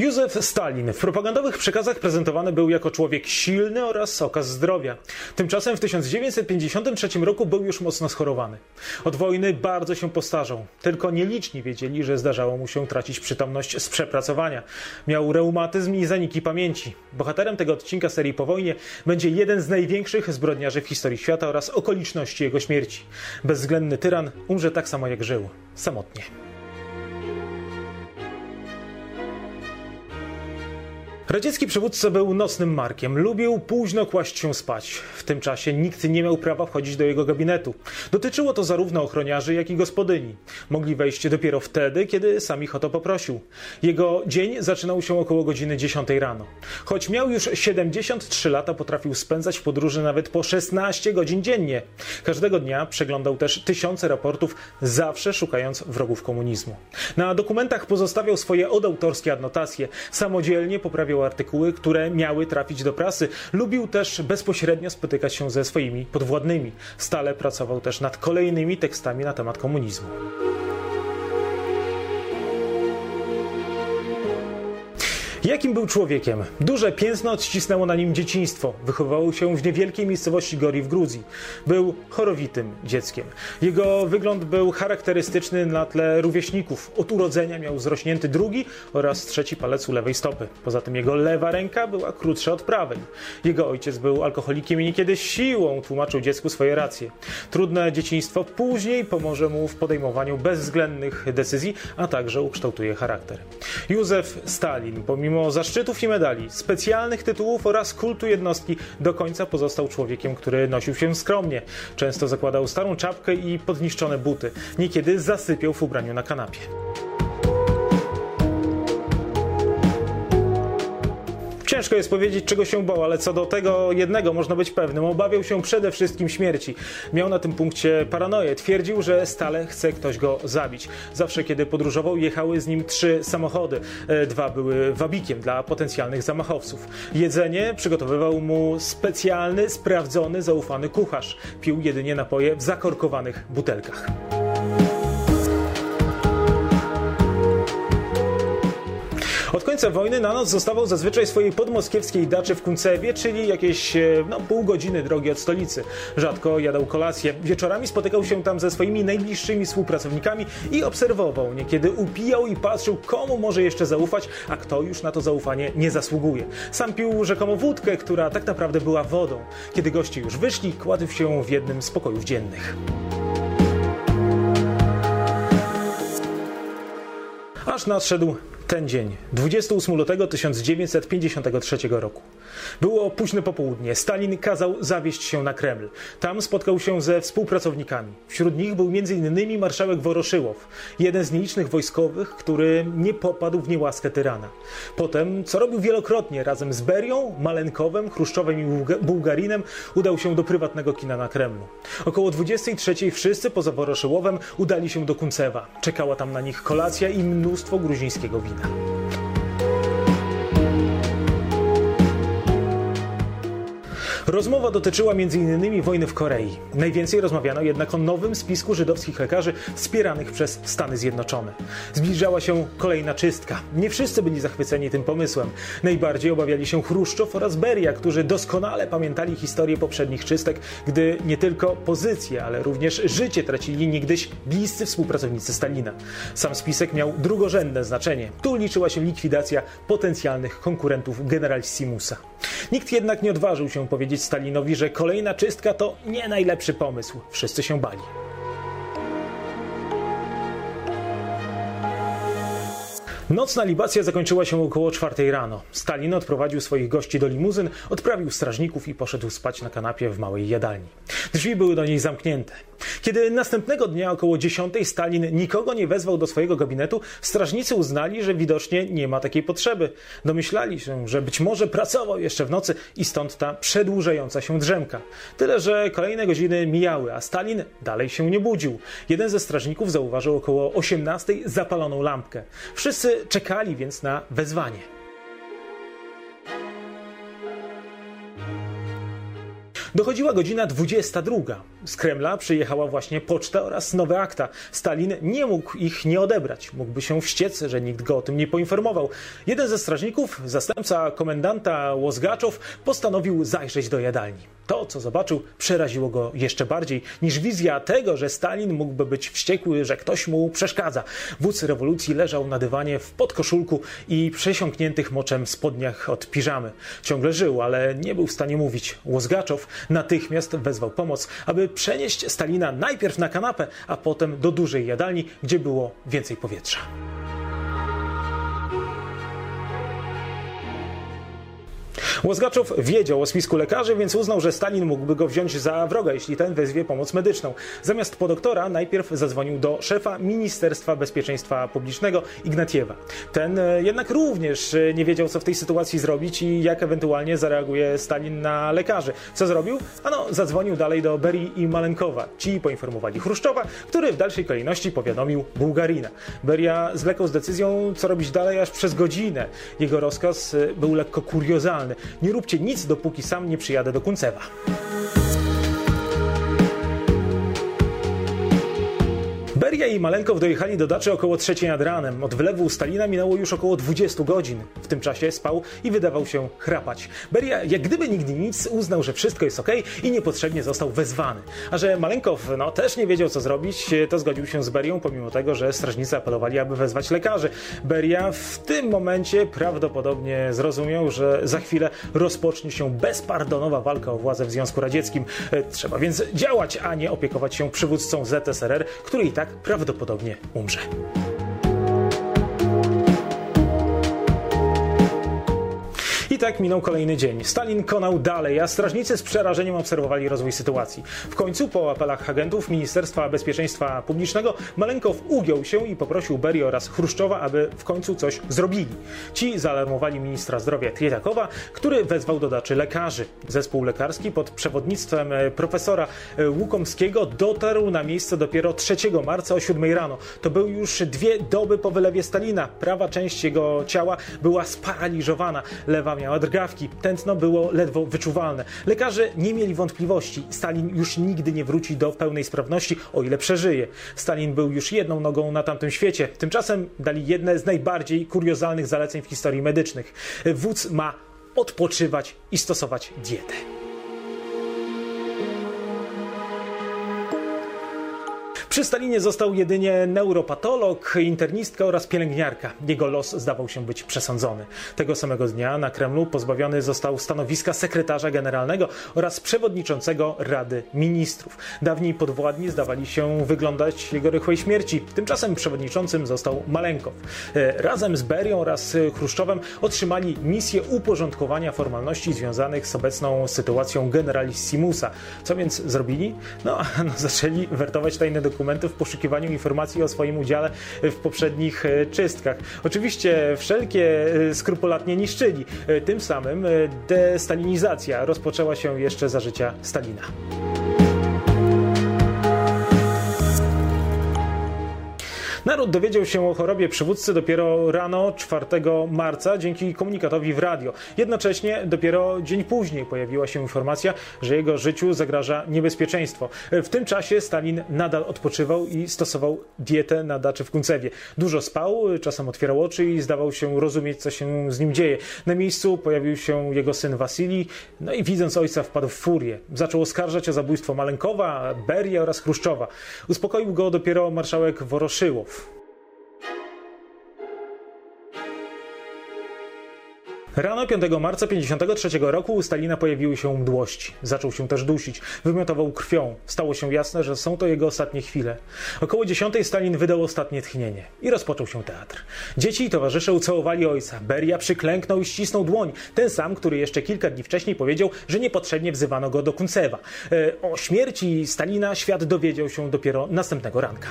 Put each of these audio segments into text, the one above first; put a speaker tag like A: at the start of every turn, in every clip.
A: Józef Stalin w propagandowych przekazach prezentowany był jako człowiek silny oraz okaz zdrowia. Tymczasem w 1953 roku był już mocno schorowany. Od wojny bardzo się postarzał. Tylko nieliczni wiedzieli, że zdarzało mu się tracić przytomność z przepracowania. Miał reumatyzm i zaniki pamięci. Bohaterem tego odcinka serii po wojnie będzie jeden z największych zbrodniarzy w historii świata oraz okoliczności jego śmierci. Bezwzględny tyran umrze tak samo jak żył. Samotnie. Radziecki przywódca był nocnym markiem. Lubił późno kłaść się spać. W tym czasie nikt nie miał prawa wchodzić do jego gabinetu. Dotyczyło to zarówno ochroniarzy, jak i gospodyni. Mogli wejść dopiero wtedy, kiedy sam ich o to poprosił. Jego dzień zaczynał się około godziny 10 rano. Choć miał już 73 lata, potrafił spędzać w podróży nawet po 16 godzin dziennie. Każdego dnia przeglądał też tysiące raportów, zawsze szukając wrogów komunizmu. Na dokumentach pozostawiał swoje odautorskie adnotacje. Samodzielnie poprawiał artykuły, które miały trafić do prasy. Lubił też bezpośrednio spotykać się ze swoimi podwładnymi. Stale pracował też nad kolejnymi tekstami na temat komunizmu. Jakim był człowiekiem? Duże piętno odcisnęło na nim dzieciństwo. Wychowywał się w niewielkiej miejscowości Gori w Gruzji. Był chorowitym dzieckiem. Jego wygląd był charakterystyczny na tle rówieśników. Od urodzenia miał zrośnięty drugi oraz trzeci palec u lewej stopy. Poza tym jego lewa ręka była krótsza od prawej. Jego ojciec był alkoholikiem i niekiedy siłą tłumaczył dziecku swoje racje. Trudne dzieciństwo później pomoże mu w podejmowaniu bezwzględnych decyzji, a także ukształtuje charakter. Józef Stalin, pomimo Mimo zaszczytów i medali, specjalnych tytułów oraz kultu jednostki, do końca pozostał człowiekiem, który nosił się skromnie. Często zakładał starą czapkę i podniszczone buty. Niekiedy zasypiał w ubraniu na kanapie. Ciężko jest powiedzieć, czego się bał, ale co do tego jednego można być pewnym. Obawiał się przede wszystkim śmierci. Miał na tym punkcie paranoję. Twierdził, że stale chce ktoś go zabić. Zawsze, kiedy podróżował, jechały z nim trzy samochody. E, dwa były wabikiem dla potencjalnych zamachowców. Jedzenie przygotowywał mu specjalny, sprawdzony, zaufany kucharz. Pił jedynie napoje w zakorkowanych butelkach. Od końca wojny na noc zostawał zazwyczaj swojej podmoskiewskiej daczy w Kuncewie, czyli jakieś e, no, pół godziny drogi od stolicy. Rzadko jadał kolację. Wieczorami spotykał się tam ze swoimi najbliższymi współpracownikami i obserwował. Niekiedy upijał i patrzył, komu może jeszcze zaufać, a kto już na to zaufanie nie zasługuje. Sam pił rzekomo wódkę, która tak naprawdę była wodą. Kiedy goście już wyszli, kładł się w jednym z pokojów dziennych. Aż nadszedł ten dzień, 28 lutego 1953 roku. Było późne popołudnie. Stalin kazał zawieźć się na Kreml. Tam spotkał się ze współpracownikami. Wśród nich był m.in. marszałek Woroszyłow, jeden z nielicznych wojskowych, który nie popadł w niełaskę tyrana. Potem, co robił wielokrotnie, razem z Berią, Malenkowem, Chruszczowem i Bułgarinem, udał się do prywatnego kina na Kremlu. Około 23 wszyscy poza Woroszyłowem udali się do Kuncewa. Czekała tam na nich kolacja i mnóstwo gruzińskiego wina. Amen. Rozmowa dotyczyła m.in. wojny w Korei. Najwięcej rozmawiano jednak o nowym spisku żydowskich lekarzy wspieranych przez Stany Zjednoczone. Zbliżała się kolejna czystka. Nie wszyscy byli zachwyceni tym pomysłem. Najbardziej obawiali się Chruszczow oraz Beria, którzy doskonale pamiętali historię poprzednich czystek, gdy nie tylko pozycję, ale również życie tracili niegdyś bliscy współpracownicy Stalina. Sam spisek miał drugorzędne znaczenie. Tu liczyła się likwidacja potencjalnych konkurentów generalissimusa. Nikt jednak nie odważył się powiedzieć Stalinowi, że kolejna czystka to nie najlepszy pomysł. Wszyscy się bali. Nocna libacja zakończyła się około czwartej rano. Stalin odprowadził swoich gości do limuzyn, odprawił strażników i poszedł spać na kanapie w małej jadalni. Drzwi były do niej zamknięte. Kiedy następnego dnia około 10 Stalin nikogo nie wezwał do swojego gabinetu, strażnicy uznali, że widocznie nie ma takiej potrzeby. Domyślali się, że być może pracował jeszcze w nocy i stąd ta przedłużająca się drzemka. Tyle, że kolejne godziny mijały, a Stalin dalej się nie budził. Jeden ze strażników zauważył około 18 zapaloną lampkę. Wszyscy czekali więc na wezwanie. Dochodziła godzina 22. Z Kremla przyjechała właśnie poczta oraz nowe akta. Stalin nie mógł ich nie odebrać. Mógłby się wściec, że nikt go o tym nie poinformował. Jeden ze strażników, zastępca komendanta Łozgaczow, postanowił zajrzeć do jadalni. To, co zobaczył, przeraziło go jeszcze bardziej niż wizja tego, że Stalin mógłby być wściekły, że ktoś mu przeszkadza. Wódz rewolucji leżał na dywanie w podkoszulku i przesiąkniętych moczem spodniach od piżamy. Ciągle żył, ale nie był w stanie mówić. Łozgaczow natychmiast wezwał pomoc, aby przenieść Stalina najpierw na kanapę, a potem do dużej jadalni, gdzie było więcej powietrza. Łozgaczow wiedział o spisku lekarzy, więc uznał, że Stalin mógłby go wziąć za wroga, jeśli ten wezwie pomoc medyczną. Zamiast po doktora najpierw zadzwonił do szefa Ministerstwa Bezpieczeństwa Publicznego Ignatiewa. Ten e, jednak również e, nie wiedział, co w tej sytuacji zrobić i jak ewentualnie zareaguje Stalin na lekarzy. Co zrobił? Ano, zadzwonił dalej do Berii i Malenkowa. Ci poinformowali Chruszczowa, który w dalszej kolejności powiadomił Bułgarina. Beria zwlekał z decyzją, co robić dalej aż przez godzinę. Jego rozkaz e, był lekko kuriozalny. Nie róbcie nic, dopóki sam nie przyjadę do Kuncewa. Beria i Malenkow dojechali do daczy około trzeciej nad ranem. Od wylewu Stalina minęło już około 20 godzin. W tym czasie spał i wydawał się chrapać. Beria, jak gdyby nigdy nic, uznał, że wszystko jest ok i niepotrzebnie został wezwany. A że Malenkow no, też nie wiedział, co zrobić, to zgodził się z Berią, pomimo tego, że strażnicy apelowali, aby wezwać lekarzy. Beria w tym momencie prawdopodobnie zrozumiał, że za chwilę rozpocznie się bezpardonowa walka o władzę w Związku Radzieckim. Trzeba więc działać, a nie opiekować się przywódcą ZSRR, który i tak prawdopodobnie umrze. Tak minął kolejny dzień. Stalin konał dalej, a strażnicy z przerażeniem obserwowali rozwój sytuacji. W końcu, po apelach agentów Ministerstwa Bezpieczeństwa Publicznego, Malenkow ugiął się i poprosił Berii oraz Chruszczowa, aby w końcu coś zrobili. Ci zaalarmowali ministra zdrowia Trietakowa, który wezwał do daczy lekarzy. Zespół lekarski pod przewodnictwem e, profesora e, Łukomskiego dotarł na miejsce dopiero 3 marca o 7 rano. To był już dwie doby po wylewie Stalina. Prawa część jego ciała była sparaliżowana, lewa miała drgawki, tętno było ledwo wyczuwalne. Lekarze nie mieli wątpliwości, Stalin już nigdy nie wróci do pełnej sprawności, o ile przeżyje. Stalin był już jedną nogą na tamtym świecie. Tymczasem dali jedne z najbardziej kuriozalnych zaleceń w historii medycznych. Wódz ma odpoczywać i stosować dietę. Przy Stalinie został jedynie neuropatolog, internistka oraz pielęgniarka. Jego los zdawał się być przesądzony. Tego samego dnia na Kremlu pozbawiony został stanowiska sekretarza generalnego oraz przewodniczącego Rady Ministrów. Dawni podwładni zdawali się wyglądać jego rychłej śmierci. Tymczasem przewodniczącym został Malenkow. E, razem z Berią oraz Chruszczowem otrzymali misję uporządkowania formalności związanych z obecną sytuacją generalissimusa. Co więc zrobili? No, no zaczęli wertować tajne dokumenty w poszukiwaniu informacji o swoim udziale w poprzednich e, czystkach. Oczywiście wszelkie e, skrupulatnie niszczyli. E, tym samym destalinizacja rozpoczęła się jeszcze za życia Stalina. Naród dowiedział się o chorobie przywódcy dopiero rano 4 marca dzięki komunikatowi w radio. Jednocześnie dopiero dzień później pojawiła się informacja, że jego życiu zagraża niebezpieczeństwo. W tym czasie Stalin nadal odpoczywał i stosował dietę na daczy w Kuncewie. Dużo spał, czasem otwierał oczy i zdawał się rozumieć, co się z nim dzieje. Na miejscu pojawił się jego syn Wasilij, no i widząc ojca wpadł w furię. Zaczął oskarżać o zabójstwo Malenkowa, Beria oraz Chruszczowa. Uspokoił go dopiero marszałek Woroszyłow. Rano 5 marca 1953 roku u Stalina pojawiły się mdłości. Zaczął się też dusić. Wymiotował krwią. Stało się jasne, że są to jego ostatnie chwile. Około 10 Stalin wydał ostatnie tchnienie. I rozpoczął się teatr. Dzieci i towarzysze ucałowali ojca. Beria przyklęknął i ścisnął dłoń. Ten sam, który jeszcze kilka dni wcześniej powiedział, że niepotrzebnie wzywano go do Kuncewa. E, o śmierci Stalina świat dowiedział się dopiero następnego ranka.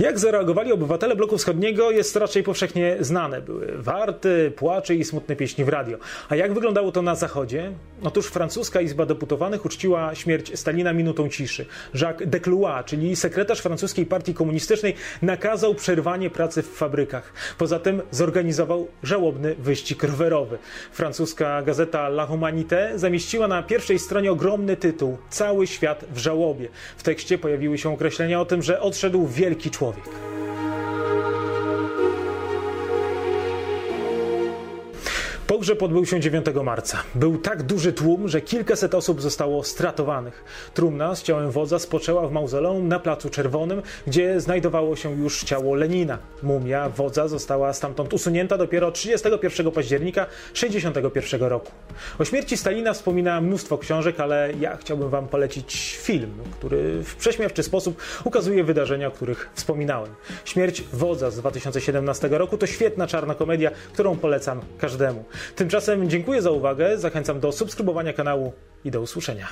A: Jak zareagowali obywatele bloku wschodniego jest raczej powszechnie znane. Były warty, płacze i smutne pieśni w radio. A jak wyglądało to na zachodzie? Otóż francuska Izba Deputowanych uczciła śmierć Stalina minutą ciszy. Jacques Declois, czyli sekretarz francuskiej partii komunistycznej, nakazał przerwanie pracy w fabrykach. Poza tym zorganizował żałobny wyścig rowerowy. Francuska gazeta La Humanité zamieściła na pierwszej stronie ogromny tytuł Cały świat w żałobie. W tekście pojawiły się określenia o tym, że odszedł wielki człowiek. čovjek. Pogrzeb odbył się 9 marca. Był tak duży tłum, że kilkaset osób zostało stratowanych. Trumna z ciałem wodza spoczęła w mauzoleum na Placu Czerwonym, gdzie znajdowało się już ciało Lenina. Mumia wodza została stamtąd usunięta dopiero 31 października 1961 roku. O śmierci Stalina wspomina mnóstwo książek, ale ja chciałbym Wam polecić film, który w prześmiewczy sposób ukazuje wydarzenia, o których wspominałem. Śmierć wodza z 2017 roku to świetna czarna komedia, którą polecam każdemu. Tymczasem dziękuję za uwagę, zachęcam do subskrybowania kanału i do usłyszenia.